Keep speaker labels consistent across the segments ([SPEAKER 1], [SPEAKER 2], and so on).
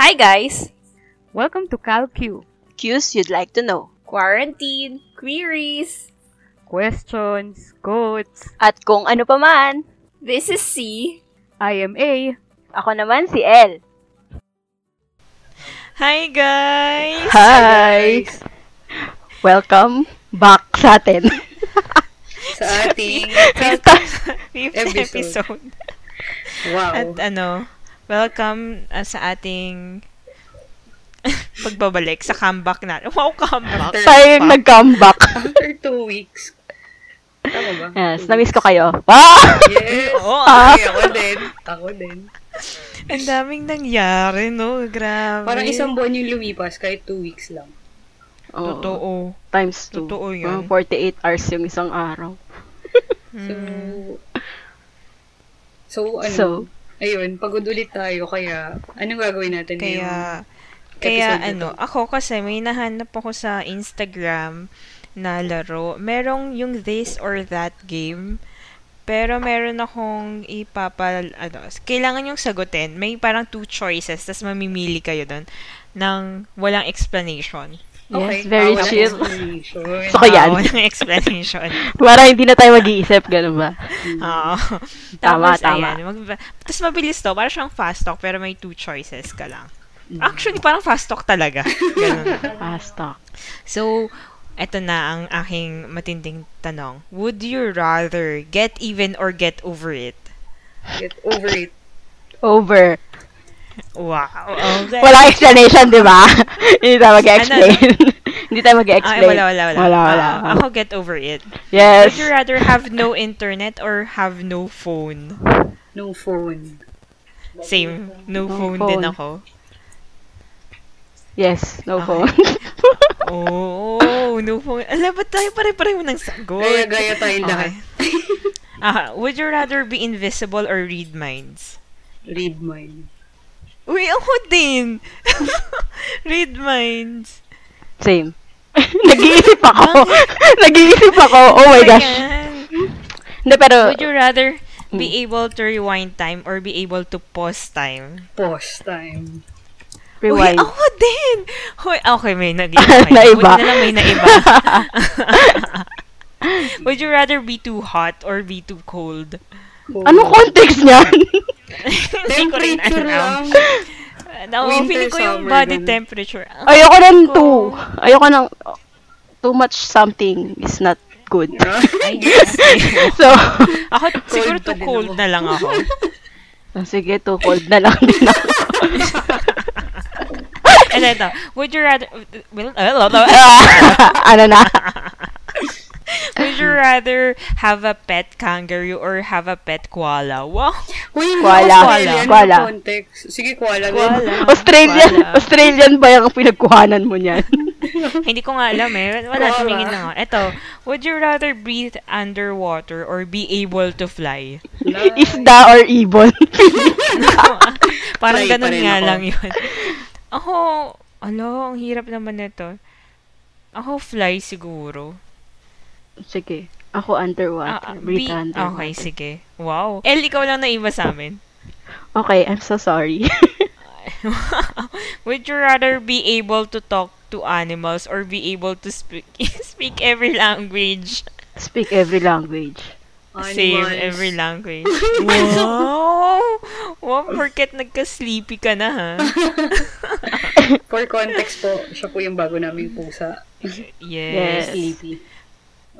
[SPEAKER 1] Hi guys!
[SPEAKER 2] Welcome to CalQ.
[SPEAKER 3] Cues you'd like to know.
[SPEAKER 1] Quarantine, queries.
[SPEAKER 2] Questions, quotes.
[SPEAKER 3] At kung ano pa man,
[SPEAKER 1] This is C.
[SPEAKER 2] I am A.
[SPEAKER 3] ako naman si El.
[SPEAKER 1] Hi guys!
[SPEAKER 3] Hi! Welcome back sa atin.
[SPEAKER 4] sa ating
[SPEAKER 1] Fifth
[SPEAKER 4] Episode.
[SPEAKER 1] episode.
[SPEAKER 4] wow.
[SPEAKER 1] At ano, welcome uh, sa ating pagbabalik sa comeback natin. Wow, comeback!
[SPEAKER 4] After-
[SPEAKER 3] Tayo yung nag-comeback.
[SPEAKER 4] After two weeks. Tama ba?
[SPEAKER 3] Yes,
[SPEAKER 4] Two
[SPEAKER 3] na-miss ko
[SPEAKER 4] weeks.
[SPEAKER 3] kayo. Ah!
[SPEAKER 4] Yes.
[SPEAKER 1] Oo,
[SPEAKER 4] Ay, ako din. Ako din.
[SPEAKER 1] ang daming nangyari, no? Grabe.
[SPEAKER 4] Parang isang buwan yung lumipas kahit two weeks lang.
[SPEAKER 3] Oo.
[SPEAKER 1] Totoo.
[SPEAKER 3] Times 2.
[SPEAKER 1] Totoo yun.
[SPEAKER 3] 48 hours yung isang araw.
[SPEAKER 4] So,
[SPEAKER 1] Hmm.
[SPEAKER 4] so ano,
[SPEAKER 3] So?
[SPEAKER 4] Ayun, pagod ulit tayo, kaya, anong gagawin natin
[SPEAKER 1] Kaya,
[SPEAKER 4] ngayong
[SPEAKER 1] kaya ano,
[SPEAKER 4] to?
[SPEAKER 1] ako kasi may nahanap ako sa Instagram na laro. Merong yung this or that game. Pero meron akong ipapal, ano, kailangan yung sagutin. May parang two choices, tapos mamimili kayo doon ng walang explanation.
[SPEAKER 4] Okay,
[SPEAKER 3] Yes, very
[SPEAKER 4] bawal
[SPEAKER 3] chill. So, yan.
[SPEAKER 1] Ah, walang explanation.
[SPEAKER 3] Para hindi na tayo mag-iisip, ganun ba?
[SPEAKER 1] Oo.
[SPEAKER 3] Tama,
[SPEAKER 1] Tapos,
[SPEAKER 3] tama.
[SPEAKER 1] Ayan, mag, tapos mabilis to. Parang siyang fast talk, pero may two choices ka lang. Actually, parang fast talk talaga. Ganun.
[SPEAKER 3] Fast talk.
[SPEAKER 1] So, eto na ang aking matinding tanong. Would you rather get even or get over it?
[SPEAKER 4] Get over it.
[SPEAKER 3] Over.
[SPEAKER 1] Wow. Okay.
[SPEAKER 3] Walang explanation, di ba? hindi tayo mag-explain. hindi tayo mag-explain.
[SPEAKER 1] wala, wala, wala.
[SPEAKER 3] Wala, wala.
[SPEAKER 1] Ah, ako get over it.
[SPEAKER 3] yes.
[SPEAKER 1] Would you rather have no internet or have no phone?
[SPEAKER 4] No phone.
[SPEAKER 1] Same. No,
[SPEAKER 3] No
[SPEAKER 1] phone, din
[SPEAKER 3] phone.
[SPEAKER 1] ako.
[SPEAKER 3] Yes, no
[SPEAKER 1] Okay.
[SPEAKER 3] phone.
[SPEAKER 1] Oh, no phone. Alam, ba't tayo pare-pareho ng sagot?
[SPEAKER 4] Gaya-gaya tayong lahat.
[SPEAKER 1] Ah, would you rather be invisible or read minds?
[SPEAKER 4] Read mine.
[SPEAKER 1] Uy, ako din. read minds.
[SPEAKER 3] Same. Nag-iisip ako. Nag-iisip ako. Oh my gosh.
[SPEAKER 1] Ayan.
[SPEAKER 3] Hindi, pero...
[SPEAKER 1] Would you rather
[SPEAKER 3] Hmm.
[SPEAKER 1] be able to rewind time or be able to pause time?
[SPEAKER 4] Pause time.
[SPEAKER 3] Rewind.
[SPEAKER 1] Uy, ako din! Hoy, okay, may nag.
[SPEAKER 3] Naiba.
[SPEAKER 1] Buti na lang may naiba. Would you rather be too hot or be too cold?
[SPEAKER 4] Cold.
[SPEAKER 3] Anong context niyan?
[SPEAKER 4] Temperature lang.
[SPEAKER 1] No,
[SPEAKER 4] Winter,
[SPEAKER 1] feeling ko yung body
[SPEAKER 4] ganun.
[SPEAKER 1] temperature. Ang
[SPEAKER 3] Ayoko ng
[SPEAKER 1] ko.
[SPEAKER 3] two. Ayoko ng... Too much something is not good.
[SPEAKER 1] Ay,
[SPEAKER 3] so,
[SPEAKER 1] Ako, siguro
[SPEAKER 4] pa
[SPEAKER 1] too cold na lang ako.
[SPEAKER 3] sige, too cold na lang din ako.
[SPEAKER 1] And ito, would you rather... Well,
[SPEAKER 3] ano na?
[SPEAKER 1] Would you rather have a pet kangaroo or have a pet koala? Wow!
[SPEAKER 4] Uy,
[SPEAKER 3] Koala.
[SPEAKER 4] Australian
[SPEAKER 3] Koala.
[SPEAKER 4] na context. Sige, koala.
[SPEAKER 1] Koala.
[SPEAKER 3] Australian,
[SPEAKER 1] Koala.
[SPEAKER 3] Australian ba yung pinagkuhanan mo niyan?
[SPEAKER 1] Hindi ko nga alam eh. Wala,
[SPEAKER 4] Koala.
[SPEAKER 1] tumingin na nga. Ito, would you rather breathe underwater or be able to fly?
[SPEAKER 3] Isda or ibon?
[SPEAKER 1] Parang
[SPEAKER 4] pa
[SPEAKER 1] ganun nga
[SPEAKER 4] ako.
[SPEAKER 1] lang yun. Ako, alo, ang hirap naman nito. Ako, fly siguro.
[SPEAKER 3] Sige. Ako underwater.
[SPEAKER 1] Ah, ah,
[SPEAKER 3] Breathe
[SPEAKER 1] be-
[SPEAKER 3] underwater.
[SPEAKER 1] Okay, sige. Wow. El, ikaw lang naiba sa amin.
[SPEAKER 3] Okay, I'm so sorry.
[SPEAKER 1] Would you rather be able to talk to animals or be able to speak speak every language?
[SPEAKER 3] Speak every language.
[SPEAKER 1] Same,
[SPEAKER 4] Animals.
[SPEAKER 1] every language. wow! Wow, porket nagka-sleepy ka na, ha?
[SPEAKER 4] For context po, siya po yung bago naming pusa.
[SPEAKER 1] Yes.
[SPEAKER 4] Sleepy.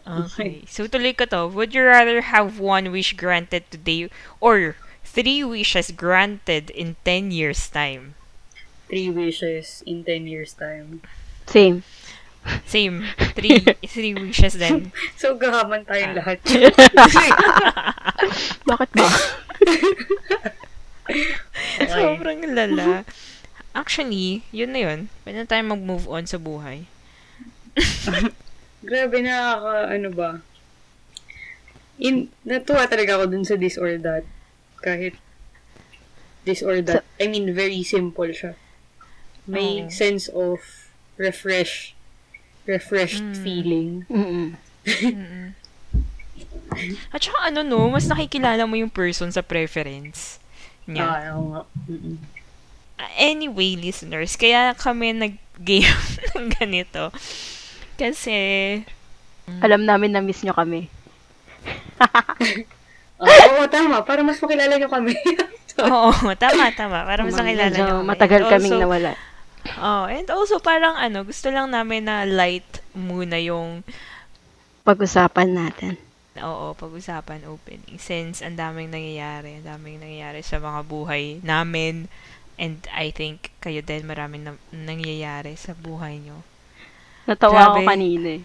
[SPEAKER 1] Okay. So, tuloy ko to. Would you rather have one wish granted today or three wishes granted in 10 years' time?
[SPEAKER 4] Three wishes in 10 years time.
[SPEAKER 3] Same.
[SPEAKER 1] Same. Three, three wishes then.
[SPEAKER 4] So, gahaman tayong lahat.
[SPEAKER 3] Bakit ba?
[SPEAKER 4] Okay.
[SPEAKER 1] Sobrang lala. Actually, yun na yun. Pwede na tayo mag-move on sa buhay.
[SPEAKER 4] Grabe, nakaka, ano ba? In, natuwa talaga ako dun sa this or that. Kahit this or that. I mean, very simple siya. May
[SPEAKER 1] Oo.
[SPEAKER 4] sense of refresh, refreshed
[SPEAKER 1] Mm.
[SPEAKER 4] feeling.
[SPEAKER 3] Mm-mm.
[SPEAKER 1] At saka ano no, mas nakikilala mo yung person sa preference niya.
[SPEAKER 4] Ah, oo nga. Mm-mm.
[SPEAKER 1] Anyway, listeners, kaya kami nag-game ng ganito. Kasi,
[SPEAKER 3] Alam namin na miss nyo kami.
[SPEAKER 4] Oo, tama. Para mas makilala nyo kami.
[SPEAKER 1] oo, tama, tama. Para mas nakilala
[SPEAKER 3] Medyo
[SPEAKER 1] nyo kami.
[SPEAKER 3] Matagal
[SPEAKER 1] And
[SPEAKER 3] kaming
[SPEAKER 1] also-
[SPEAKER 3] nawala.
[SPEAKER 1] Oh, and also parang ano, gusto lang namin na light muna yung
[SPEAKER 3] Pag-usapan natin.
[SPEAKER 1] oo, pag-usapan opening since ang daming nangyayari, ang daming nangyayari sa mga buhay namin and I think kayo din maraming na- nangyayari sa buhay nyo.
[SPEAKER 3] Natawa ako
[SPEAKER 1] Grabe.
[SPEAKER 3] kanina eh.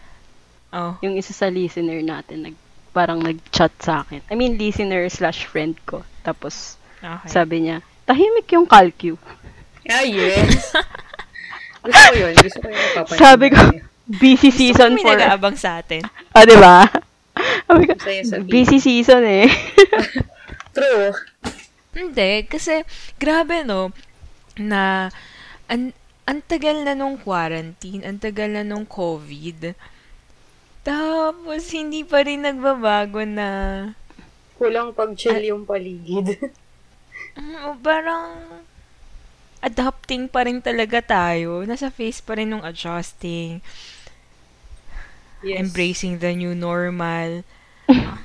[SPEAKER 1] Oh,
[SPEAKER 3] Yung isa sa listener natin, nag, parang nag-chat sa akin. I mean, listener slash friend ko. Tapos,
[SPEAKER 1] okay.
[SPEAKER 3] sabi niya, tahimik yung calcu.
[SPEAKER 4] ah, yes. Gusto ko yun. Gusto ko yun.
[SPEAKER 3] Sabi ko, busy
[SPEAKER 1] Gusto
[SPEAKER 3] season
[SPEAKER 1] may
[SPEAKER 3] for...
[SPEAKER 1] nag-aabang sa atin.
[SPEAKER 3] Ah, di ba? Busy season eh.
[SPEAKER 4] True.
[SPEAKER 1] Hindi, kasi grabe no, na an, ang tagal na nung quarantine, ang tagal na nung COVID. Tapos, hindi pa rin nagbabago na,
[SPEAKER 4] Kulang pag-chill yung paligid.
[SPEAKER 1] mm, parang, adapting pa rin talaga tayo. Nasa face pa rin nung adjusting,
[SPEAKER 4] yes.
[SPEAKER 1] embracing the new normal.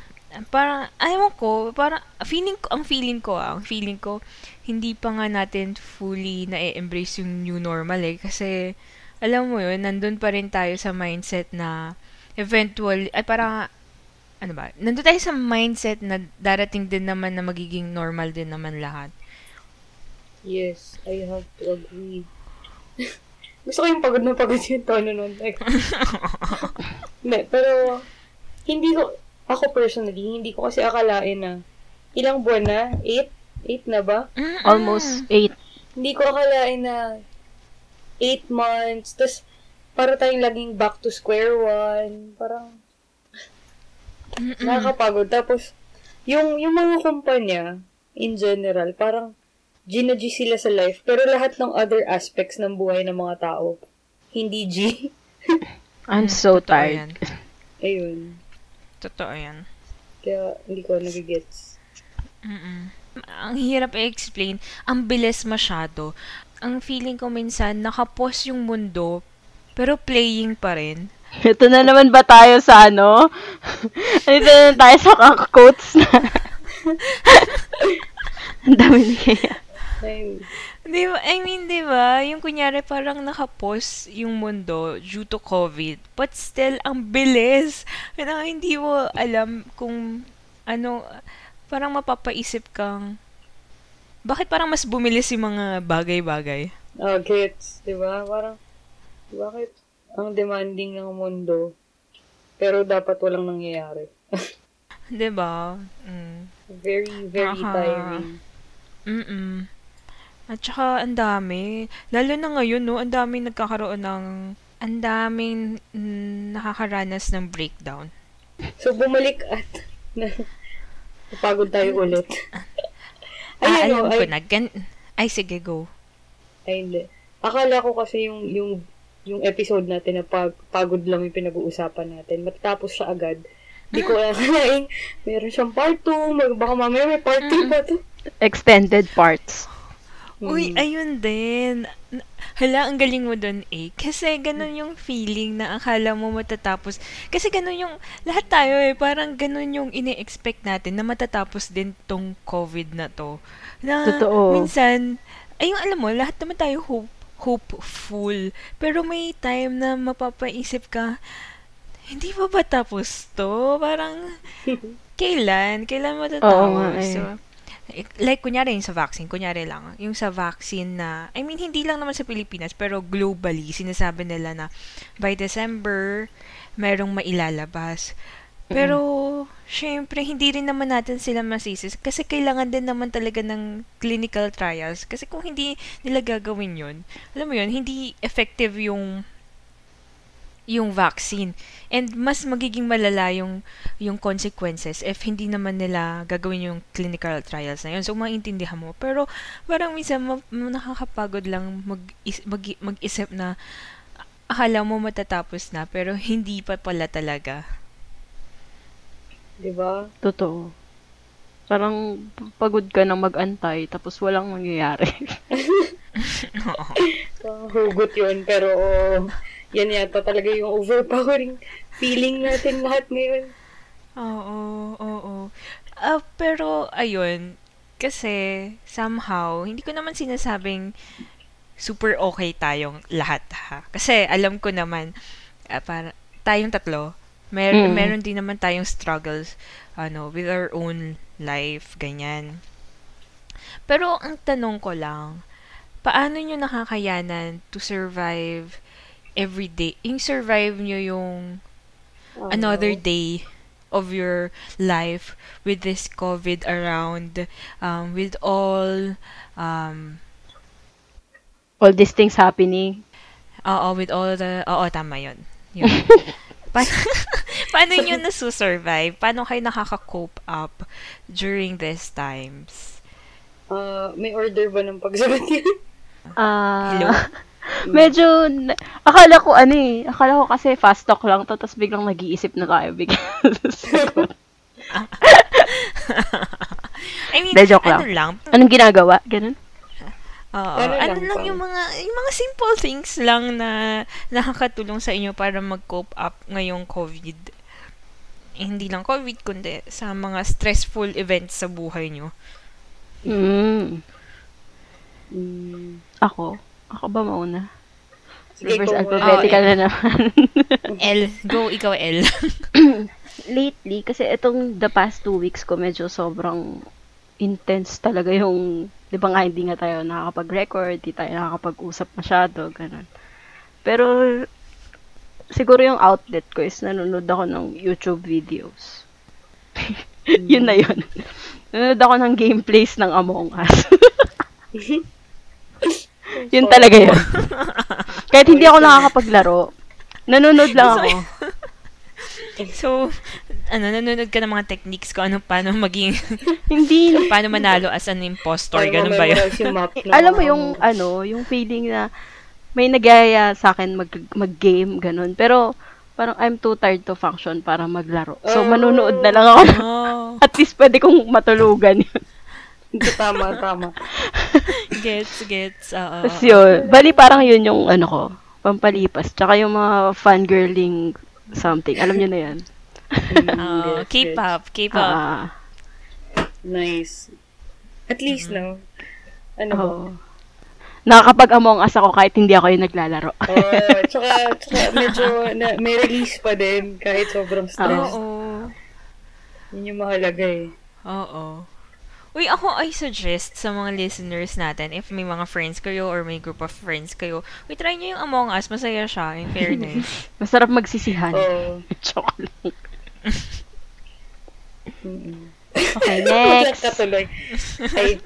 [SPEAKER 1] parang, ayaw ko, parang, feeling ko, ang feeling ko, ah, ang feeling ko, hindi pa nga natin fully na-embrace yung new normal eh. Kasi, alam mo yun, nandun pa rin tayo sa mindset na, eventual, ay parang, ano ba, nandun tayo sa mindset na darating din naman na magiging normal din naman lahat.
[SPEAKER 4] Yes, I have to agree. Gusto ko yung pagod na pagod yung tono nun. Like, Hindi, pero, hindi ko, ako personally, hindi ko kasi akalain na, ilang buwan na? Eight? Eight na ba?
[SPEAKER 3] Almost eight.
[SPEAKER 4] Hindi ko akalain na eight months, tas para tayong laging back to square one. Parang,
[SPEAKER 1] Mm-mm.
[SPEAKER 4] nakakapagod. Tapos, yung, yung mga kumpanya, in general, parang, G sila sa life, pero lahat ng other aspects ng buhay ng mga tao, hindi G.
[SPEAKER 3] I'm so tired.
[SPEAKER 4] Ayun.
[SPEAKER 1] Totoo yan.
[SPEAKER 4] Kaya, hindi ko nagigets.
[SPEAKER 1] Mm-mm. Ang hirap i-explain. Ang bilis masyado. Ang feeling ko minsan, nakapos yung mundo, pero playing pa rin.
[SPEAKER 3] Ito na naman ba tayo sa ano? Ito na tayo sa quotes na. Ang dami na kaya.
[SPEAKER 1] Di ba? I mean, di ba? Yung kunyari parang nakapos yung mundo due to COVID. But still, ang bilis. Parang hindi mo alam kung ano, parang mapapaisip kang, bakit parang mas bumilis yung mga bagay-bagay?
[SPEAKER 4] oh, gets. Diba? Parang, bakit ang demanding ng mundo, pero dapat walang nangyayari.
[SPEAKER 1] Di ba? Mm.
[SPEAKER 4] Very, very
[SPEAKER 1] Aha.
[SPEAKER 4] tiring.
[SPEAKER 1] Mm-mm. At saka, ang dami. Lalo na ngayon, no? Ang daming nagkakaroon ng... Ang daming mm, nakakaranas ng breakdown.
[SPEAKER 4] So, bumalik at na, napagod tayo ulit.
[SPEAKER 1] Ah,
[SPEAKER 4] Ay,
[SPEAKER 1] alam
[SPEAKER 4] ano,
[SPEAKER 1] ko
[SPEAKER 4] ay,
[SPEAKER 1] na. Gan- ay, sige, go.
[SPEAKER 4] ay, hindi. Akala ko kasi yung, yung, yung episode natin na pag, pagod lang yung pinag-uusapan natin. Matatapos siya agad. Hindi ko akalain, meron siyang part 2, mag- baka mamaya may part 3 pa to.
[SPEAKER 3] Extended parts.
[SPEAKER 1] Uy,
[SPEAKER 4] Mm.
[SPEAKER 1] ayun din. Hala, ang galing mo dun eh. Kasi ganun yung feeling na akala mo matatapos. Kasi ganun yung, lahat tayo eh, parang ganun yung ine-expect natin na matatapos din tong COVID na to. Na
[SPEAKER 3] Totoo.
[SPEAKER 1] minsan, ayun alam mo, lahat naman tayo hope, hopeful. Pero may time na mapapaisip ka, hindi pa ba tapos to? Parang, kailan? Kailan matatapos?
[SPEAKER 3] Oo nga eh.
[SPEAKER 1] So, like, kunyari yung sa vaccine, kunyari lang, yung sa vaccine na, I mean, hindi lang naman sa Pilipinas, pero globally, sinasabi nila na by December, merong mailalabas. Pero, syempre, hindi rin naman natin sila masisis kasi kailangan din naman talaga ng clinical trials. Kasi kung hindi nila gagawin yun, alam mo yun, hindi effective yung yung vaccine. And mas magiging malala yung, yung consequences if hindi naman nila gagawin yung clinical trials na yun. So, maintindihan mo. Pero, parang minsan ma- ma- nakakapagod lang mag, is- mag- mag-isip na akala mo matatapos na, pero hindi pa pala talaga.
[SPEAKER 4] Diba?
[SPEAKER 1] Oo.
[SPEAKER 4] Parang hugot yun, pero oh, yan yata talaga yung overpowering feeling natin lahat ngayon.
[SPEAKER 1] Oo, oo. Ah, pero, ayun, kasi, somehow, hindi ko naman sinasabing super okay tayong lahat, ha? Kasi, alam ko naman, ah, para, tayong tatlo, mer
[SPEAKER 3] Mm.
[SPEAKER 1] meron din naman tayong struggles, ano, with our own life, ganyan. Pero, ang tanong ko lang, paano nyo nakakayanan to survive every day? Yung survive nyo yung another day of your life with this COVID around, um, with all, um,
[SPEAKER 3] All these things happening.
[SPEAKER 1] oo, with all the, oo, tama yun. yun. paano, paano nyo nasusurvive? Paano kayo nakaka-cope up during these times?
[SPEAKER 4] Ah, may order ba ng pagsagot yan?
[SPEAKER 3] Ah,
[SPEAKER 1] Hello?
[SPEAKER 3] Medyo, na- akala ko ano eh, akala ko kasi fast talk lang to, tapos biglang nag-iisip na tayo. Biglang,
[SPEAKER 1] I mean,
[SPEAKER 3] De, joke
[SPEAKER 1] ano
[SPEAKER 3] lang.
[SPEAKER 1] lang,
[SPEAKER 3] anong ginagawa? Ganun?
[SPEAKER 1] Oo.
[SPEAKER 4] Ano
[SPEAKER 1] ano
[SPEAKER 4] lang
[SPEAKER 1] lang yung mga yung mga simple things lang na nakakatulong sa inyo para mag-cope up ngayong COVID. Eh, hindi lang COVID kundi sa mga stressful events sa buhay nyo.
[SPEAKER 3] Mm.
[SPEAKER 4] Mm.
[SPEAKER 3] Ako? Ako ba mauna?
[SPEAKER 4] Sige,
[SPEAKER 3] Reverse alphabetical
[SPEAKER 1] Oh,
[SPEAKER 3] na naman.
[SPEAKER 1] L, go ikaw L.
[SPEAKER 3] Lately, kasi itong the past two weeks ko, medyo sobrang intense talaga yung, di ba nga hindi nga tayo nakakapag-record, di tayo nakakapag-usap masyado, ganun. Pero, siguro yung outlet ko is nanonood ako ng YouTube videos. yun na yun. nanonood ako ng gameplays ng Among Us. yun talaga yun. Kahit hindi ako nakakapaglaro, nanonood lang ako.
[SPEAKER 1] So, ano, nanonood ka ng mga techniques ko, ano, paano maging,
[SPEAKER 3] Hindi,
[SPEAKER 1] paano manalo as an impostor, ganun ba yun?
[SPEAKER 4] ng
[SPEAKER 3] alam mo yung ano, yung feeling na may nagyaya sa akin mag mag-game ganun. Pero parang I'm too tired to function para maglaro. So
[SPEAKER 4] Oh.
[SPEAKER 3] manonood na lang ako.
[SPEAKER 1] Oh,
[SPEAKER 3] At least pwede kong matulugan yun.
[SPEAKER 4] Tama, tama.
[SPEAKER 1] gets, gets. Oo.
[SPEAKER 3] Tapos yun, bali parang yun yung ano ko, pampalipas. Tsaka yung mga fangirling something. Alam niyo na yan.
[SPEAKER 1] Oo,
[SPEAKER 4] Yes,
[SPEAKER 1] K-pop, K-pop.
[SPEAKER 3] Ah,
[SPEAKER 4] Nice. At least, no? Ano ba?
[SPEAKER 3] oh. Nakakapag Among Us ako kahit hindi ako yung naglalaro.
[SPEAKER 4] Oh, tsaka, tsaka medyo na, may release pa din kahit sobrang stress.
[SPEAKER 1] Oo.
[SPEAKER 4] Yun yung mahalaga eh.
[SPEAKER 1] Oo. Uy, ako I suggest sa mga listeners natin, if may mga friends kayo or may group of friends kayo, uy, try nyo yung Among Us. Masaya siya, in fairness.
[SPEAKER 3] Masarap magsisihan.
[SPEAKER 4] Oh.
[SPEAKER 3] Joke lang.
[SPEAKER 4] Mm-mm.
[SPEAKER 3] Okay, next.
[SPEAKER 4] ka tuloy. Ay,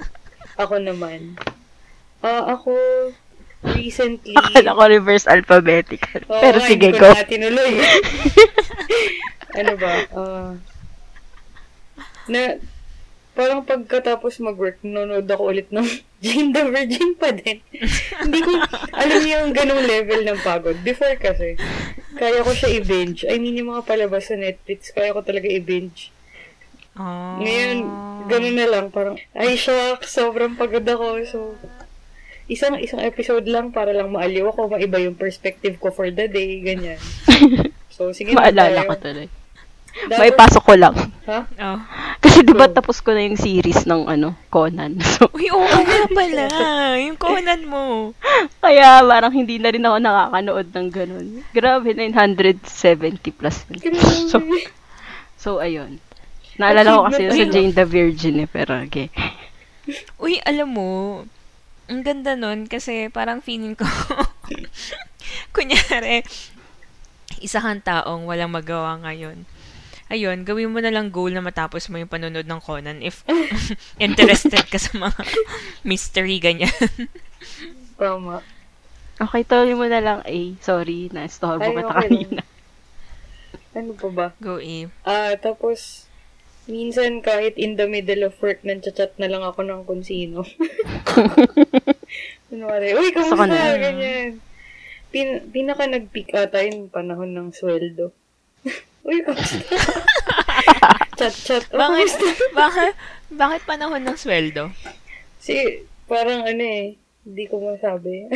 [SPEAKER 4] ako naman. Ah, ako, recently...
[SPEAKER 3] Akala ko reverse alphabetical.
[SPEAKER 4] Oo
[SPEAKER 3] Pero sige, go.
[SPEAKER 4] tinuloy. ano ba? Ah, na, parang pagkatapos mag-work, nanonood ako ulit ng Jane the Virgin pa din. Hindi ko, alam niyo yung ganong level ng pagod. Before kasi, kaya ko siya i-binge. I mean, yung mga palabas sa Netflix, kaya ko talaga i-binge.
[SPEAKER 1] Oh.
[SPEAKER 4] Ngayon, ganun na lang. Parang, ay, shock, sobrang pagod ako. So, isang isang episode lang para lang maaliw ako, maiba yung perspective ko for the day, ganyan. So, sige na
[SPEAKER 3] Maalala
[SPEAKER 4] tayo.
[SPEAKER 3] ko tuloy.
[SPEAKER 4] Dapat-
[SPEAKER 3] May pasok ko lang.
[SPEAKER 4] Ha?
[SPEAKER 1] Oh.
[SPEAKER 3] Kasi di ba tapos ko na yung series ng ano, Conan. So,
[SPEAKER 1] Uy, oo nga pala. Yung Conan mo.
[SPEAKER 3] kaya parang hindi na rin ako nakakanood ng ganun. Grabe, 970 plus. So, so ayun. Naalala ko kasi sa Jane the Virgin eh, pero okay.
[SPEAKER 1] Uy, alam mo, ang ganda nun kasi parang feeling ko, kunyari, isa kang taong walang magawa ngayon. Ayun, gawin mo na lang goal na matapos mo yung panonood ng Conan if interested ka sa mga mystery, ganyan.
[SPEAKER 4] Tama.
[SPEAKER 3] Okay, tuloy mo na lang A. Sorry, na-storbo kita
[SPEAKER 4] okay lang.
[SPEAKER 3] kanina.
[SPEAKER 4] Ano pa ba?
[SPEAKER 1] Go E.
[SPEAKER 4] Ah, tapos, minsan kahit in the middle of work, nanchat na lang ako ng kung sino. Kunwari, uy, kamusta? Ganyan. Pin, pinaka nag-peak ata yung panahon ng sweldo. Uy, kamusta? chat, chat. Oh,
[SPEAKER 1] Bakit,
[SPEAKER 4] kamusta?
[SPEAKER 1] bakit, bakit panahon ng sweldo?
[SPEAKER 4] Si, parang ano eh, Hindi ko masabi.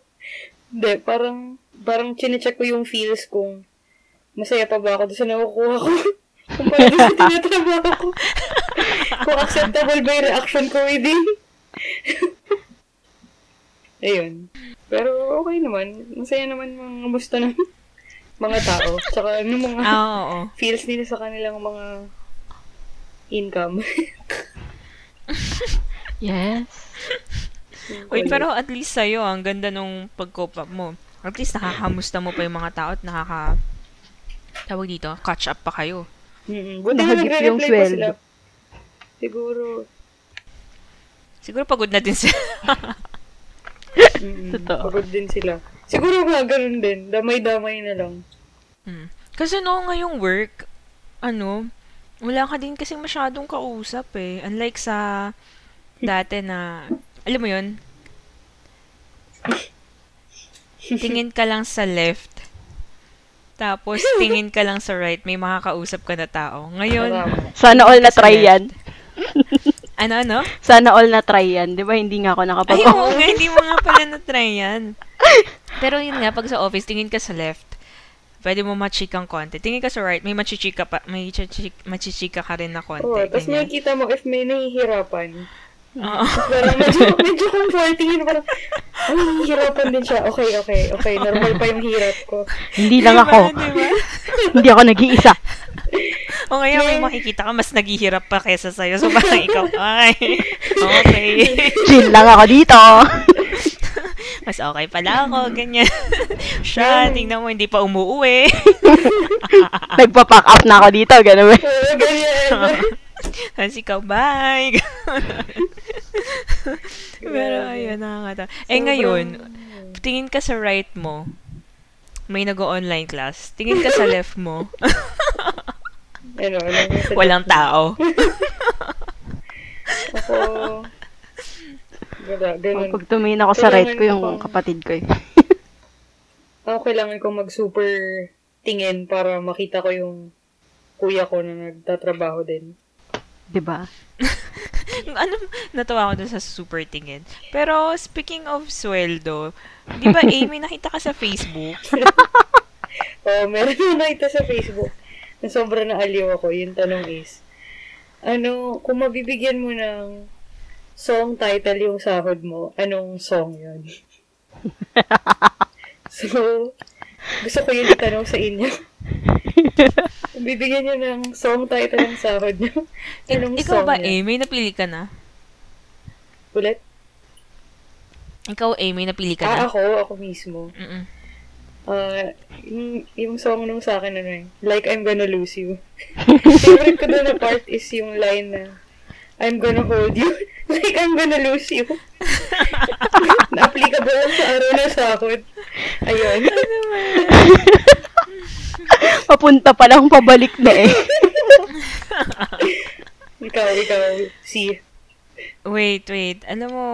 [SPEAKER 4] Hindi, parang, parang chinecheck ko yung feels kung masaya pa ba ako doon sa nakukuha ko. kung paano sa tinatrabaho ko. kung acceptable ba yung reaction ko within. Ayun. Pero okay naman. Masaya naman mga musta ng mga tao. Tsaka ano mga
[SPEAKER 1] Ah, oo.
[SPEAKER 4] feels nila sa kanilang mga income.
[SPEAKER 3] Yes.
[SPEAKER 1] Wait, pero at least sa'yo, ang ganda nung pag-cope up mo. At least nakakamusta mo pa yung mga tao at nakaka... Tawag dito, catch up pa kayo.
[SPEAKER 4] Mm-mm. Buti na
[SPEAKER 3] yung sweldo.
[SPEAKER 4] Siguro,
[SPEAKER 1] Siguro pagod na din sila.
[SPEAKER 4] mm
[SPEAKER 3] Totoo.
[SPEAKER 4] pagod din sila. Siguro nga, ganun din. Damay-damay na lang.
[SPEAKER 1] Hmm. Kasi no, ngayong work, ano, wala ka din kasi masyadong kausap eh. Unlike sa dati na, alam mo yun, tingin ka lang sa left, tapos tingin ka lang sa right, may makakausap ka na tao. Ngayon.
[SPEAKER 3] Sana all na try yan.
[SPEAKER 1] ano, ano?
[SPEAKER 3] Sana all na try yan. Di ba hindi nga ako nakapag
[SPEAKER 1] Ay, oo nga, hindi mo nga pala na-try yan. Pero yun nga, pag sa office, tingin ka sa left, pwede mo machikang konti. Tingin ka sa right, may machichika pa, may chichik, machichika ka rin na konti.
[SPEAKER 4] Oo, tapos makikita mo if may nahihirapan.
[SPEAKER 1] Oo.
[SPEAKER 4] Parang medyo, medyo comforting yun. Parang, ay, nahihirapan din siya. Okay, okay, okay. Normal pa yung hirap ko.
[SPEAKER 3] Hindi lang
[SPEAKER 1] Diba?
[SPEAKER 3] ako.
[SPEAKER 1] Diba?
[SPEAKER 3] Hindi ako nag-iisa.
[SPEAKER 1] O ngayon may makikita ka, mas naghihirap pa kesa sa'yo. So parang ikaw, ay, okay.
[SPEAKER 3] Chill lang ako dito.
[SPEAKER 1] Mas okay pala ako, ganyan. Siya, tingnan mo, hindi pa umuwi.
[SPEAKER 3] Nagpa-pack up na ako dito. Ganun.
[SPEAKER 4] Oo, ganyan.
[SPEAKER 1] Tapos ikaw, bye. Pero ayun, nakakata. Eh ngayon, tingin ka sa right mo, may nag-online class. Tingin ka sa left mo,
[SPEAKER 4] sa-
[SPEAKER 1] walang tao.
[SPEAKER 4] Ako, wala, ganun.
[SPEAKER 3] Pag tumingin ako sa right ko, yung kapatid ko eh.
[SPEAKER 4] Ako kailangan kong mag-super tingin para makita ko yung kuya ko na nagtatrabaho din.
[SPEAKER 3] Di ba?
[SPEAKER 1] ano, natawa ako dun sa super tingin. Pero, speaking of sweldo, di ba, Amy, nakita ka sa Facebook?
[SPEAKER 4] Oh, meron na nakita sa Facebook na sobrang naaliw ako. Yung tanong is, ano, kung mabibigyan mo ng song title yung sahod mo, anong song yun? so, gusto ko yun itanong sa inyo. Bibigyan nyo ng song title ng sahod nyo, anong
[SPEAKER 1] Ikaw
[SPEAKER 4] song
[SPEAKER 1] ba,
[SPEAKER 4] yun?
[SPEAKER 1] Amy, napili ka na?
[SPEAKER 4] Ulit?
[SPEAKER 1] Ikaw, Amy, napili ka
[SPEAKER 4] Ah,
[SPEAKER 1] na?
[SPEAKER 4] ako, ako mismo.
[SPEAKER 1] Mm-mm.
[SPEAKER 4] Ah, yung, yung song nung sa akin, ano eh, Like I'm Gonna Lose You. Favorite ko doon na part is yung line na, I'm gonna hold you like I'm gonna lose you. Na-applicable lang sa araw na sahod. Ayun.
[SPEAKER 3] Papunta pa lang pabalik na eh.
[SPEAKER 4] ikaw, ikaw, si,
[SPEAKER 1] Wait, wait. Alam mo,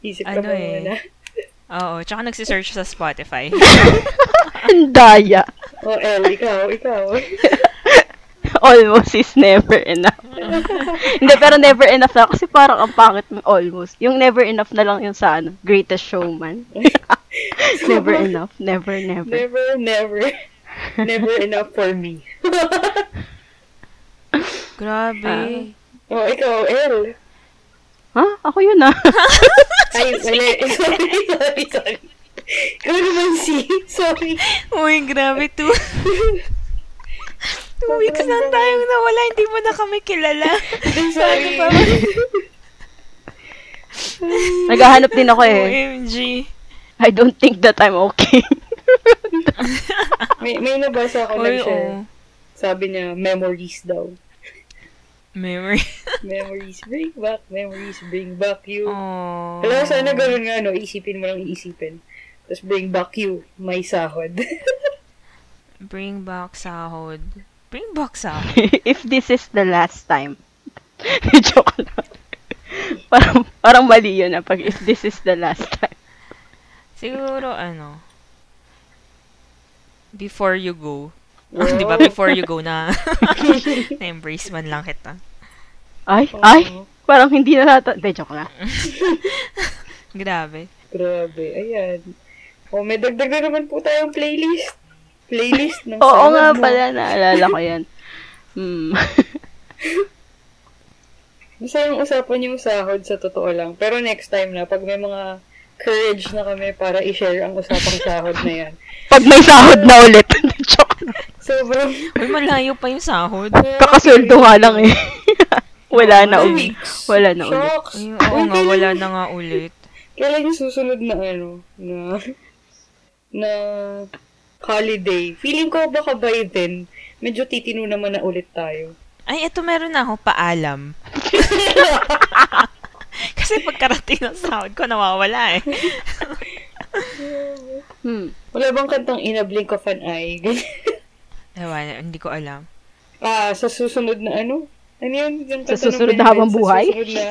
[SPEAKER 4] isip ka
[SPEAKER 1] Ano
[SPEAKER 4] pa
[SPEAKER 1] eh.
[SPEAKER 4] muna.
[SPEAKER 1] oo, tsaka nagsisearch sa Spotify.
[SPEAKER 3] Ang daya.
[SPEAKER 4] Oh, El, ikaw, ikaw.
[SPEAKER 3] Almost is never enough. Hindi, pero never enough na. Kasi parang ang pangit ng almost. Yung never enough na lang yung sa ano, greatest showman. never enough. Never, never.
[SPEAKER 4] Never, never. Never enough for me.
[SPEAKER 1] Grabe.
[SPEAKER 4] oh, ikaw, El.
[SPEAKER 3] Ha? Ako yun ah.
[SPEAKER 4] Ay, mali. sorry, sorry, sorry. Ikaw naman si. Sorry.
[SPEAKER 1] Uy, grabe. Two, two weeks lang tayong nawala. Hindi mo na kami kilala.
[SPEAKER 4] Sorry.
[SPEAKER 3] Naghahanap din ako eh.
[SPEAKER 1] OMG.
[SPEAKER 3] I don't think that I'm okay.
[SPEAKER 4] May, may nabasa ako
[SPEAKER 1] Uy,
[SPEAKER 4] nag-share.
[SPEAKER 1] oo.
[SPEAKER 4] Sabi niya, memories daw.
[SPEAKER 1] Memory.
[SPEAKER 4] Memories, bring back, memories, bring back you.
[SPEAKER 1] Oh.
[SPEAKER 4] Alam mo, sana ganun nga, no? Isipin mo lang iisipin. Tapos bring back you, may sahod.
[SPEAKER 1] Bring back sahod. Bring back sahod.
[SPEAKER 3] If this is the last time. Joke lang. parang, parang mali yun ah, pag if this is the last time.
[SPEAKER 1] Siguro, ano, before you go.
[SPEAKER 4] Wow.
[SPEAKER 1] Di ba? Before you go na, na-embrace man lang kita.
[SPEAKER 3] Ay,
[SPEAKER 4] Oo.
[SPEAKER 3] ay, parang hindi na nata... Hindi, joke lang.
[SPEAKER 1] Grabe.
[SPEAKER 4] Grabe, ayan. O, may dagdag na naman po tayong playlist. Playlist ng
[SPEAKER 3] Oo nga
[SPEAKER 4] mo.
[SPEAKER 3] pala, naalala ko yan. Hmm.
[SPEAKER 4] Basta yung usapan yung sahod sa totoo lang. Pero next time na, pag may mga courage na kami para i-share ang usapang sahod na yan.
[SPEAKER 3] Pag may sahod na ulit. Joke.
[SPEAKER 4] Sobrang
[SPEAKER 1] Uy, malayo pa yung sahod.
[SPEAKER 3] Kakasweldo nga lang eh. Wala na ulit. Wala na ulit.
[SPEAKER 4] Shocks.
[SPEAKER 1] Ay, oo nga, wala na nga ulit.
[SPEAKER 4] Kailan yung susunod na ano, na, na holiday? Feeling ko baka by then, medyo titino naman na ulit tayo.
[SPEAKER 1] Ay, eto meron na ako, paalam. Kasi pagkarating ng sahod ko, nawawala eh.
[SPEAKER 3] Hmm.
[SPEAKER 4] Wala bang kantang In a Blink of an Eye?
[SPEAKER 1] Ewan, hindi ko alam.
[SPEAKER 4] ah, sa susunod na ano? Ano yun? Yung
[SPEAKER 3] Sa susunod na habang buhay?
[SPEAKER 4] Sa susunod na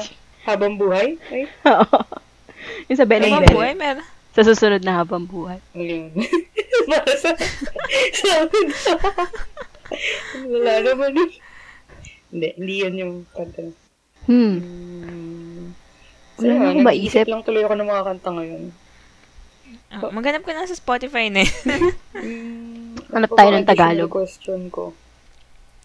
[SPEAKER 4] habang buhay? Ay,
[SPEAKER 3] yung sa Ben
[SPEAKER 1] Habang buhay, meron.
[SPEAKER 3] Sa susunod na habang buhay.
[SPEAKER 4] ayun. Nasa, sabi na. Wala naman yun. Hindi, hindi yun yung kanta.
[SPEAKER 3] Hmm.
[SPEAKER 4] Hmm.
[SPEAKER 3] Wala na akong
[SPEAKER 4] nag-iisip
[SPEAKER 3] maisip.
[SPEAKER 4] lang tuloy ako ng mga kanta ngayon.
[SPEAKER 1] Ah, maghanap ko na sa Spotify na yun.
[SPEAKER 4] Hmm,
[SPEAKER 3] Hanap
[SPEAKER 4] ano
[SPEAKER 3] tayo ng Tagalog.
[SPEAKER 4] question ko.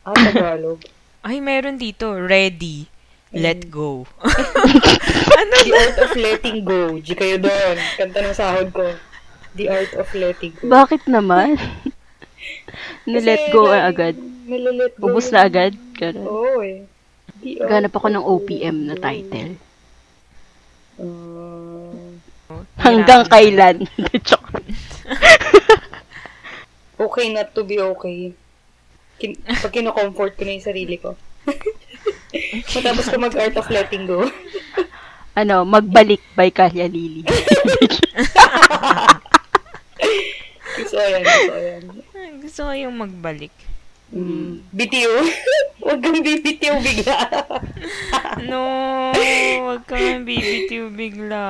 [SPEAKER 4] Ah, Tagalog.
[SPEAKER 1] Ay, meron dito. Ready. Let go.
[SPEAKER 4] The Art of Letting Go. G kayo doon. Kanta ng sahod ko. The Art of Letting Go.
[SPEAKER 3] Bakit naman? Nilet go
[SPEAKER 4] Kasi
[SPEAKER 3] agad.
[SPEAKER 4] Nililet go.
[SPEAKER 3] Ubus na agad. Ganun.
[SPEAKER 4] Oo eh. The Art
[SPEAKER 3] Ganap ako ng OPM na title.
[SPEAKER 4] Ah,
[SPEAKER 3] Hanggang kailan?
[SPEAKER 4] Okay not to be okay. Kin pag kino-comfort ko na yung sarili ko. Matapos ko mag-Art of Letting Go.
[SPEAKER 3] ano, magbalik by Kalya Lily.
[SPEAKER 4] Gusto ko yan, gusto ko yan.
[SPEAKER 1] Gusto ko yung magbalik.
[SPEAKER 4] Mm. BTO. Huwag kang BBTO bigla.
[SPEAKER 1] No, wag ka man BBTO bigla.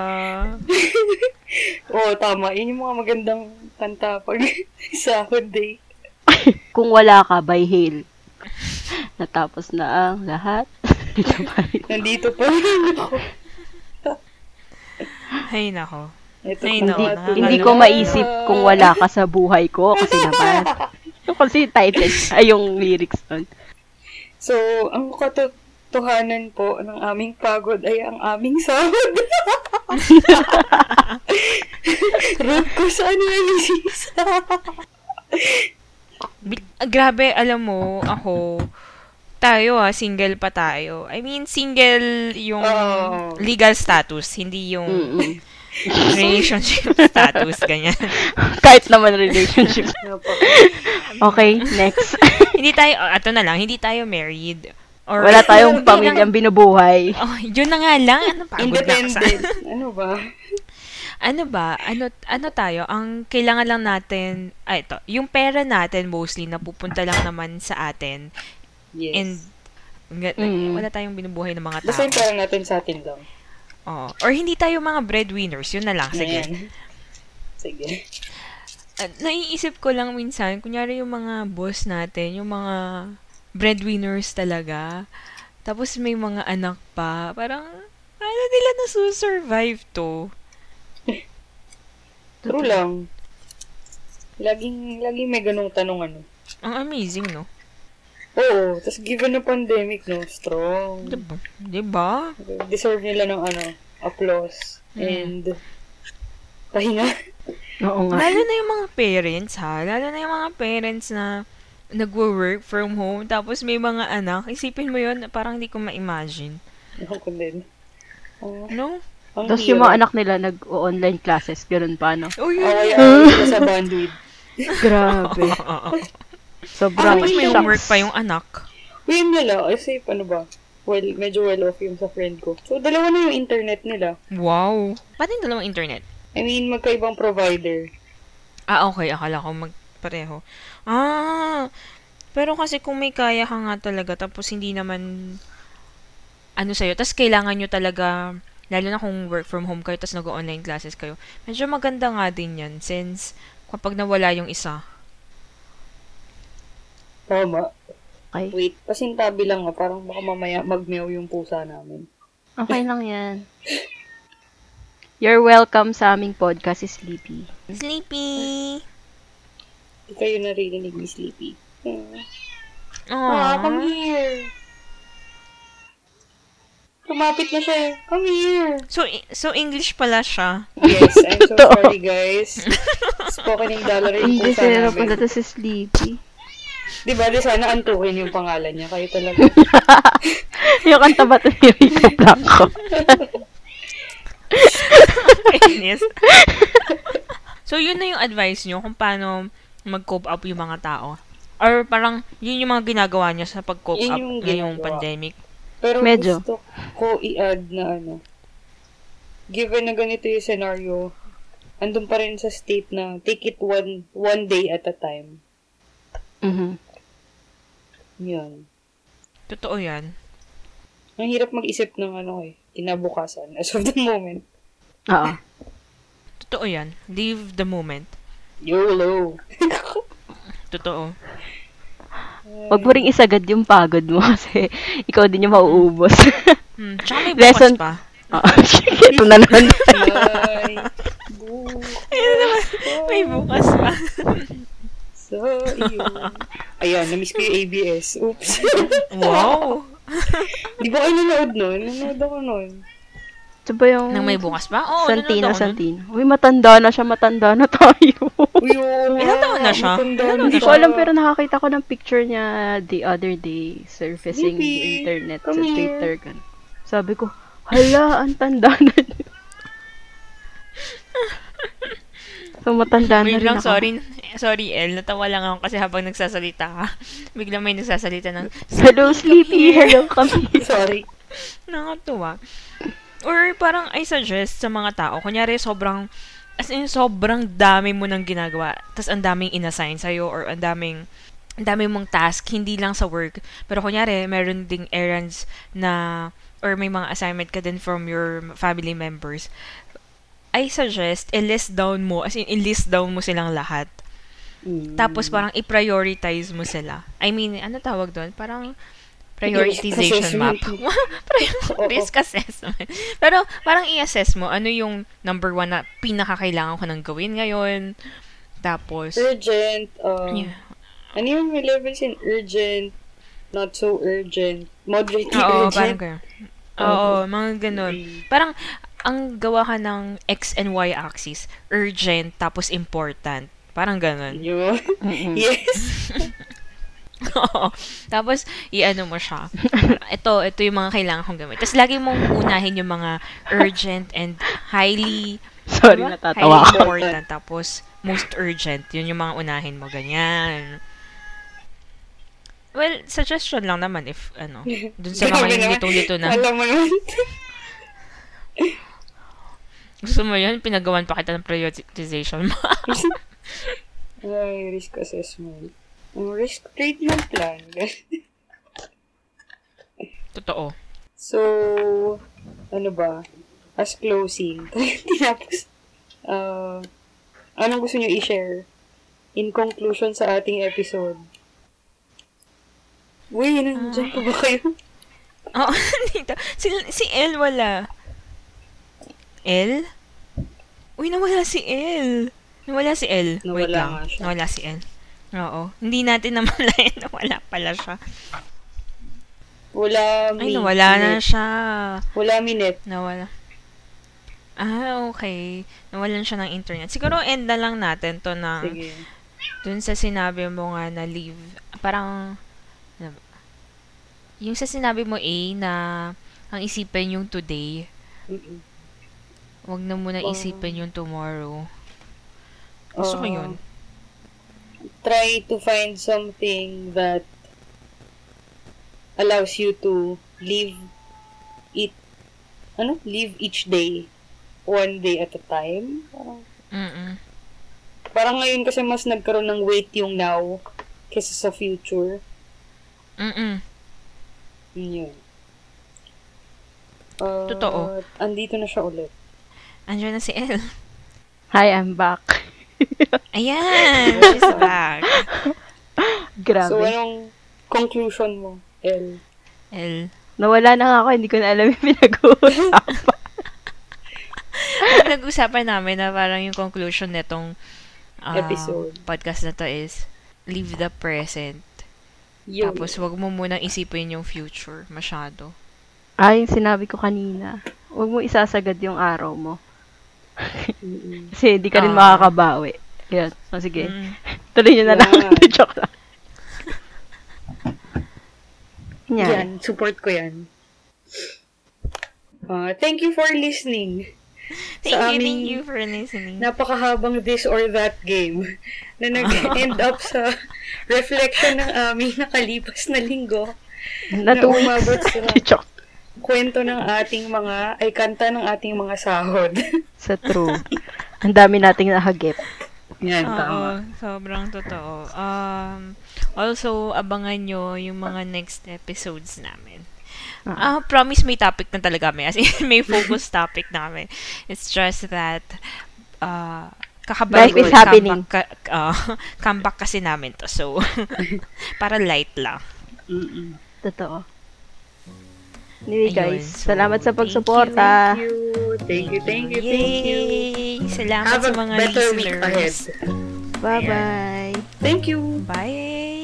[SPEAKER 4] Oo, tama. Yun yung mga magandang kanta pag sahod day.
[SPEAKER 3] Kung wala ka, by Hale. Natapos na ang lahat. Dito pa rin.
[SPEAKER 4] Nandito pa rin ako.
[SPEAKER 1] Ay, nako.
[SPEAKER 4] Ito
[SPEAKER 1] Ay, no, nakakaloka.
[SPEAKER 3] Hindi ko maisip kung wala ka sa buhay ko kasi naman. Kasi yung title, ay yung lyrics nun.
[SPEAKER 4] So, ang katotohanan po ng aming pagod ay ang aming sahod. Root ko sa
[SPEAKER 1] ah, grabe, alam mo, ako, tayo ah, single pa tayo. I mean, single yung
[SPEAKER 4] Oo.
[SPEAKER 1] legal status, hindi yung
[SPEAKER 3] Mm-mm.
[SPEAKER 1] relationship status, ganyan.
[SPEAKER 3] Kahit naman relationship. Okay, next.
[SPEAKER 1] hindi tayo, oh, ato na lang, hindi tayo married. Or,
[SPEAKER 3] Wala tayong pamilyang binubuhay.
[SPEAKER 1] Oh, yun na nga lang. Ano, na sa...
[SPEAKER 4] Independent. Ano ba?
[SPEAKER 1] ano ba? Ano, ano tayo? Ang kailangan lang natin, ay ito, yung pera natin mostly napupunta lang naman sa atin.
[SPEAKER 4] Yes.
[SPEAKER 1] And, nga-
[SPEAKER 3] Mm.
[SPEAKER 1] wala tayong binubuhay ng mga tao.
[SPEAKER 4] Basta parang natin sa atin lang.
[SPEAKER 1] Oo. Or hindi tayo mga breadwinners. Yun na lang. Sige.
[SPEAKER 4] Ayan. Sige.
[SPEAKER 1] Ah, naiisip ko lang minsan, kunyari yung mga boss natin, yung mga breadwinners talaga. Tapos may mga anak pa. Parang, ano nila nasusurvive to?
[SPEAKER 4] True lang. Laging, laging may ganong tanong ano.
[SPEAKER 1] Ang amazing, no?
[SPEAKER 4] Oo. Tapos given na pandemic, no? Strong.
[SPEAKER 1] Diba? Diba?
[SPEAKER 4] Deserve nila ng ano, applause.
[SPEAKER 1] Mm.
[SPEAKER 4] And, pahinga.
[SPEAKER 3] Oo nga.
[SPEAKER 1] Lalo na yung mga parents, ha? Lalo na yung mga parents na nagwo-work from home, tapos may mga anak. Isipin mo yun, parang hindi ko ma-imagine.
[SPEAKER 4] Ako din. Oh,
[SPEAKER 1] No?
[SPEAKER 4] ang
[SPEAKER 3] Tapos yung mga anak nila nag-online classes, ganun pa, no?
[SPEAKER 1] Oh, yun.
[SPEAKER 4] Sila sa bandwidth.
[SPEAKER 3] Grabe. Sobrang
[SPEAKER 1] Tapos may
[SPEAKER 3] shocks.
[SPEAKER 1] homework pa yung anak.
[SPEAKER 4] Yun nila, kasi ano ba, well, medyo well off yung sa friend ko. So, dalawa na yung internet nila.
[SPEAKER 1] Wow. Pati yung dalawang internet.
[SPEAKER 4] I mean, magkaibang provider.
[SPEAKER 1] Ah, okay. Akala ko magpareho. Ah, pero kasi kung may kaya ka nga talaga, tapos hindi naman, ano sa'yo, tapos kailangan nyo talaga, lalo na kung work from home kayo, tapos nag-online classes kayo, medyo maganda nga din yan, since kapag nawala yung isa,
[SPEAKER 4] Tama.
[SPEAKER 3] Okay.
[SPEAKER 4] Wait, pasintabi lang nga. Parang baka mamaya magmeow yung pusa namin.
[SPEAKER 3] Okay lang yan. You're welcome sa aming podcast, Sleepy.
[SPEAKER 1] Sleepy!
[SPEAKER 4] Hindi kayo naririnig ni Sleepy. Ah,
[SPEAKER 1] Aww.
[SPEAKER 4] come here. Kumapit na siya eh. Come here.
[SPEAKER 1] So, so English pala siya.
[SPEAKER 4] Yes, I'm so sorry guys. Spoken in dollar yung
[SPEAKER 3] Hindi
[SPEAKER 4] pusa
[SPEAKER 3] sila pala
[SPEAKER 4] namin.
[SPEAKER 3] to si Sleepy.
[SPEAKER 4] Di ba, di sana antukin yung pangalan niya. Kayo talaga.
[SPEAKER 3] yung kanta ba ito ni Rico Blanco?
[SPEAKER 1] Yes. so, yun na yung advice nyo kung paano mag-cope up yung mga tao. Or parang, yun yung mga ginagawa nyo sa pag-cope
[SPEAKER 4] Yun
[SPEAKER 1] up
[SPEAKER 4] yung
[SPEAKER 1] ngayong
[SPEAKER 4] ginagawa.
[SPEAKER 1] pandemic.
[SPEAKER 4] Pero
[SPEAKER 3] Medyo.
[SPEAKER 4] gusto ko i-add na ano, given na ganito yung scenario, andun pa rin sa state na take it one one day at a time.
[SPEAKER 3] Mhm.
[SPEAKER 4] Yan.
[SPEAKER 1] Totoo yan.
[SPEAKER 4] Ang hirap mag-isip ng ano eh, kinabukasan as of the moment.
[SPEAKER 3] Oo.
[SPEAKER 1] Totoo yan. Live the moment.
[SPEAKER 4] YOLO.
[SPEAKER 1] Totoo.
[SPEAKER 3] Huwag mo ring isagad yung pagod mo kasi ikaw din yung mauubos.
[SPEAKER 1] Hmm. Tsaka may bukas
[SPEAKER 3] Lesson-
[SPEAKER 1] pa.
[SPEAKER 3] Oo. Ito na naman.
[SPEAKER 4] May bukas
[SPEAKER 1] May bukas pa.
[SPEAKER 4] sa iyo. Ayan, na-miss ko yung ABS. Oops.
[SPEAKER 1] wow!
[SPEAKER 4] Di ba kayo nanood nun? Nanood ako nun.
[SPEAKER 3] Ito ba yung
[SPEAKER 1] Nang may bukas pa? Oo,
[SPEAKER 3] Santina,
[SPEAKER 1] ako nun.
[SPEAKER 3] Santina. Uy, matanda na siya, matanda na tayo.
[SPEAKER 4] Uy, oo nga.
[SPEAKER 1] Ilang taon na siya?
[SPEAKER 4] Matanda
[SPEAKER 3] Hindi ko alam pero nakakita ko ng picture niya the other day surfacing
[SPEAKER 4] Maybe.
[SPEAKER 3] the internet sa
[SPEAKER 4] Come here.
[SPEAKER 3] Twitter. Gan. Sabi ko, hala, ang tanda na niya. So, matanda na rin
[SPEAKER 1] lang,
[SPEAKER 3] ako.
[SPEAKER 1] sorry. Sorry, El. Natawa lang ako kasi habang nagsasalita ka, biglang may nagsasalita ng,
[SPEAKER 3] Hello, Sleepy. Hello, kami.
[SPEAKER 4] Sorry.
[SPEAKER 1] nakakatuwa. Or parang I suggest sa mga tao, kunyari sobrang, as in sobrang dami mo nang ginagawa, tas ang daming inassign sa'yo or ang daming, ang dami mong task, hindi lang sa work. Pero kunyari, meron ding errands na, or may mga assignment ka din from your family members. I suggest, i-list down mo, as in, i-list down mo silang lahat.
[SPEAKER 4] Mm.
[SPEAKER 1] Tapos parang i-prioritize mo sila. I mean, ano tawag doon? Parang prioritization map. Risk assessment. Pero parang i-assess mo ano yung number one na pinakakailangan ko nang gawin ngayon. Tapos,
[SPEAKER 4] Urgent. Um,
[SPEAKER 1] yeah.
[SPEAKER 4] Ano yung levels in urgent, not so urgent, moderately
[SPEAKER 1] Oo, parang
[SPEAKER 4] urgent?
[SPEAKER 1] ganun. Oo, mga ganun.
[SPEAKER 4] Mm.
[SPEAKER 1] Parang, ang gawa ka ng X and Y axis, urgent, tapos important. Parang ganun.
[SPEAKER 4] Yun. Yes.
[SPEAKER 1] Oo. Tapos, i-ano mo siya. ito, ito yung mga kailangan kong gawin. Tapos, lagi mong unahin yung mga urgent and highly,
[SPEAKER 3] Sorry,
[SPEAKER 1] diba?
[SPEAKER 3] natatawa
[SPEAKER 1] highly
[SPEAKER 3] ako.
[SPEAKER 1] important. Tapos, most urgent. Yun yung mga unahin mo. Ganyan. Well, suggestion lang naman if, ano, dun sa mga yung lito-lito na,
[SPEAKER 4] Alam mo naman.
[SPEAKER 1] gusto mo yun, pinagawan pa kita ng prioritization mo.
[SPEAKER 4] Ay, risk assessment. Ang risk treatment plan.
[SPEAKER 1] Totoo.
[SPEAKER 4] so, ano ba? As closing. Tinapos. Uh, anong gusto nyo i-share? In conclusion sa ating episode. Uy, nandiyan pa ba kayo?
[SPEAKER 1] Oo, dito. Si, si El wala. El? Uy, nawala si El. Nawala si. Wait
[SPEAKER 4] Nawala
[SPEAKER 1] lang.
[SPEAKER 4] nga siya.
[SPEAKER 1] Nawala si El. Oo. Hindi natin namalayan na wala pala siya.
[SPEAKER 4] Wala
[SPEAKER 1] Ay,
[SPEAKER 4] mi-
[SPEAKER 1] nawala na
[SPEAKER 4] minute.
[SPEAKER 1] siya.
[SPEAKER 4] Wala minute.
[SPEAKER 1] Nawala. Ah, okay. Nawalan siya ng internet. Siguro end na lang natin to na
[SPEAKER 4] Sige.
[SPEAKER 1] dun sa sinabi mo nga na leave. Parang, ano yung sa sinabi mo A na ang isipin yung today,
[SPEAKER 4] Mm-mm.
[SPEAKER 1] Wag na muna
[SPEAKER 4] Oh.
[SPEAKER 1] isipin yung tomorrow. Gusto ko
[SPEAKER 4] Uh,
[SPEAKER 1] yun.
[SPEAKER 4] Try to find something that allows you to live it ano? Live each day one day at a time. Parang,
[SPEAKER 1] Mm-mm.
[SPEAKER 4] parang ngayon kasi mas nagkaroon ng weight yung now kesa sa future.
[SPEAKER 1] Mm-mm.
[SPEAKER 4] Yun yun. Uh,
[SPEAKER 1] Totoo.
[SPEAKER 4] Andito na siya ulit.
[SPEAKER 1] Andiyan na si El.
[SPEAKER 3] Hi, I'm back.
[SPEAKER 1] Ayan! She's back.
[SPEAKER 3] Grabe.
[SPEAKER 4] So, anong conclusion mo, El?
[SPEAKER 1] El.
[SPEAKER 3] Nawala na nga ako, hindi ko na alam yung pinag-uusapan.
[SPEAKER 1] Huwag pinag-usapan namin na parang yung conclusion nitong ah,
[SPEAKER 4] Episode.
[SPEAKER 1] podcast na to is live the present.
[SPEAKER 4] Yun.
[SPEAKER 1] Tapos, wag mo munang isipin yung future masyado.
[SPEAKER 3] Ah, yung sinabi ko kanina. Huwag mo isasagad yung araw mo. Kasi hindi ka rin
[SPEAKER 1] Ah.
[SPEAKER 3] makakabawi. Yan. O sige.
[SPEAKER 1] Mm.
[SPEAKER 3] Tuloy nyo na lang.
[SPEAKER 4] Yan.
[SPEAKER 3] Joke lang. Yan.
[SPEAKER 4] Yan, support ko yan. Ah, thank you for listening.
[SPEAKER 1] Thank
[SPEAKER 4] Sa
[SPEAKER 1] you,
[SPEAKER 4] aming
[SPEAKER 1] thank you for listening.
[SPEAKER 4] Napakahabang this or that game na nag-end up sa reflection ng aming nakalipas na linggo
[SPEAKER 3] Na
[SPEAKER 4] na
[SPEAKER 3] two
[SPEAKER 4] umabot
[SPEAKER 3] weeks.
[SPEAKER 4] sa
[SPEAKER 3] Joke.
[SPEAKER 4] kwento ng ating mga, ay kanta ng ating mga sahod.
[SPEAKER 3] Sa true. Ang dami nating nahagip.
[SPEAKER 4] yan,
[SPEAKER 1] Oo,
[SPEAKER 4] tama.
[SPEAKER 1] sobrang totoo. Um, also, abangan nyo yung mga next episodes namin. Ah, promise may topic na talaga kami. As in, may focus topic namin. It's just that, uh, kakabalik
[SPEAKER 3] Life is
[SPEAKER 1] ng
[SPEAKER 3] happening.
[SPEAKER 1] Comeback, ka- ah, comeback kasi namin to. So, para light lang.
[SPEAKER 4] Mm-mm.
[SPEAKER 3] Totoo. Anyway,
[SPEAKER 1] Ayun,
[SPEAKER 3] guys.
[SPEAKER 1] so,
[SPEAKER 3] salamat sa pagsuporta.
[SPEAKER 4] Thank you, thank you, thank you, thank you.
[SPEAKER 1] Yay! Salamat
[SPEAKER 4] Have
[SPEAKER 1] sa
[SPEAKER 4] a
[SPEAKER 1] mga
[SPEAKER 4] better week
[SPEAKER 1] listeners.
[SPEAKER 4] ahead.
[SPEAKER 3] Bye-bye.
[SPEAKER 4] Thank you.
[SPEAKER 1] Bye,